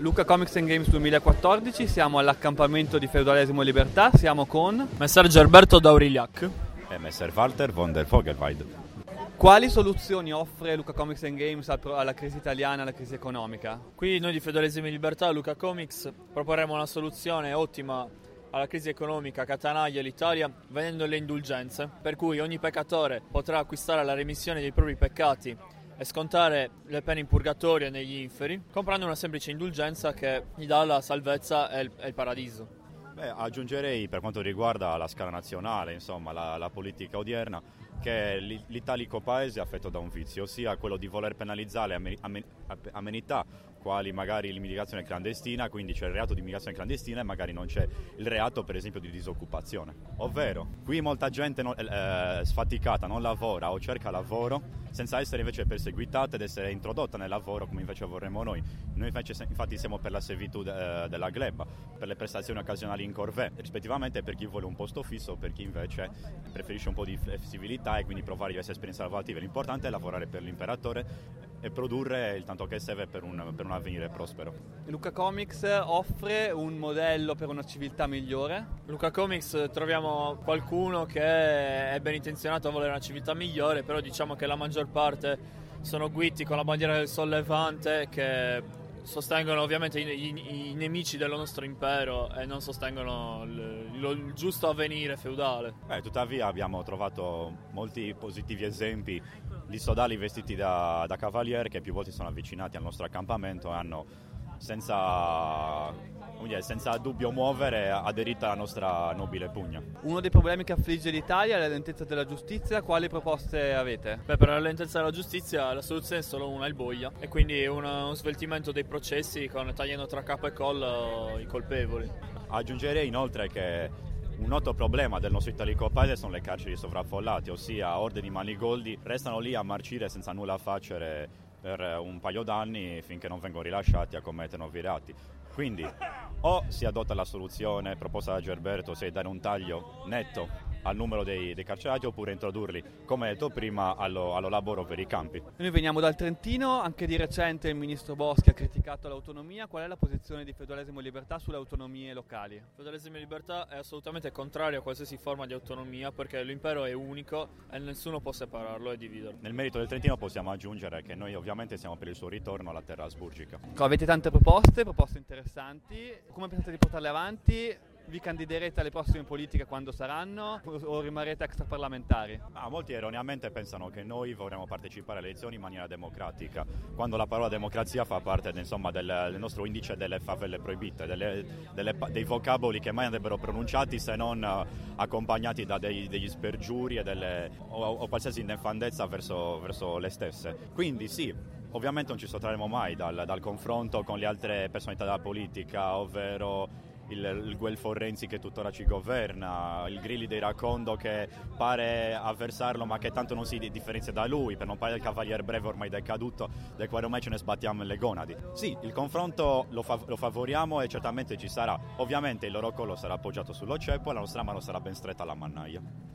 Luca Comics and Games 2014, siamo all'accampamento di Feudalesimo e Libertà, siamo con Messer Gerberto Daurigliac e Messer Walter von der Vogelweid. Quali soluzioni offre Luca Comics and Games alla crisi italiana, alla crisi economica? Qui noi di Feudalesimo e Libertà, Luca Comics, proporremo una soluzione ottima alla crisi economica che attanaglia l'Italia vendendo le indulgenze, per cui ogni peccatore potrà acquistare la remissione dei propri peccati e scontare le pene in purgatorio negli inferi, comprando una semplice indulgenza che gli dà la salvezza e il, e il paradiso. Beh, aggiungerei per quanto riguarda la scala nazionale, insomma, la, la politica odierna, che l'italico paese è affetto da un vizio, ossia quello di voler penalizzare amenità quali magari l'immigrazione clandestina, quindi c'è il reato di immigrazione clandestina e magari non c'è il reato per esempio di disoccupazione. Ovvero, qui molta gente non, eh, sfaticata non lavora o cerca lavoro senza essere invece perseguitata ed essere introdotta nel lavoro come invece vorremmo noi. Noi invece infatti siamo per la servitù de, della gleba, per le prestazioni occasionali in corvée, rispettivamente per chi vuole un posto fisso, per chi invece preferisce un po' di flessibilità e quindi provare diverse esperienze lavorative. L'importante è lavorare per l'imperatore e produrre il tanto che serve per un, per un avvenire prospero. Luca Comics offre un modello per una civiltà migliore. Luca Comics troviamo qualcuno che è ben intenzionato a volere una civiltà migliore, però diciamo che la maggior parte sono guitti con la bandiera del sollevante che sostengono ovviamente i, i, i, nemici del nostro impero e non sostengono il, giusto avvenire feudale. Beh, tuttavia abbiamo trovato molti positivi esempi di sodali vestiti da, da cavaliere che più volte sono avvicinati al nostro accampamento e hanno senza, dire, senza dubbio muovere aderito alla nostra nobile pugna. Uno dei problemi che affligge l'Italia è la lentezza della giustizia, quali proposte avete? Beh, per la lentezza della giustizia la soluzione è solo una, il boia, e quindi uno sveltimento dei processi con, tagliando tra capo e collo i colpevoli. Aggiungerei inoltre che un noto problema del nostro italico paese sono le carceri sovraffollate, ossia orde di manigoldi restano lì a marcire senza nulla facere per un paio d'anni finché non vengono rilasciati a commettere nuovi reati. Quindi o si adotta la soluzione proposta da Gerberto, se dare un taglio netto al numero dei, dei, carcerati oppure introdurli, come detto prima, allo, allo, lavoro per i campi. Noi veniamo dal Trentino, anche di recente il ministro Boschi ha criticato l'autonomia. Qual è la posizione di Feudalesimo e Libertà sulle autonomie locali? Feudalesimo e Libertà è assolutamente contrario a qualsiasi forma di autonomia perché l'impero è unico e nessuno può separarlo e dividerlo. Nel merito del Trentino possiamo aggiungere che noi ovviamente siamo per il suo ritorno alla terra asburgica. Avete tante proposte, proposte interessanti. Come pensate di portarle avanti? Vi candiderete alle prossime politiche quando saranno o rimarrete extraparlamentari? Ah, molti erroneamente pensano che noi vorremmo partecipare alle elezioni in maniera democratica, quando la parola democrazia fa parte insomma, del, del, nostro indice delle favelle proibite, delle, delle, dei vocaboli che mai andrebbero pronunciati se non uh, accompagnati da dei, degli spergiuri delle, o, o, qualsiasi nefandezza verso, verso le stesse. Quindi sì, ovviamente non ci sottrarremo mai dal, dal confronto con le altre personalità della politica, ovvero il, il Guelfo Renzi che tuttora ci governa, il Grilli dei Racondo che pare avversarlo ma che tanto non si differenzia da lui, per non parlare del Cavaliere Breve ormai decaduto, del quale ormai ce ne sbattiamo le gonadi. Sì, il confronto lo, fav- lo favoriamo e certamente ci sarà, ovviamente il loro collo sarà appoggiato sullo ceppo e la nostra mano sarà ben stretta alla mannaia.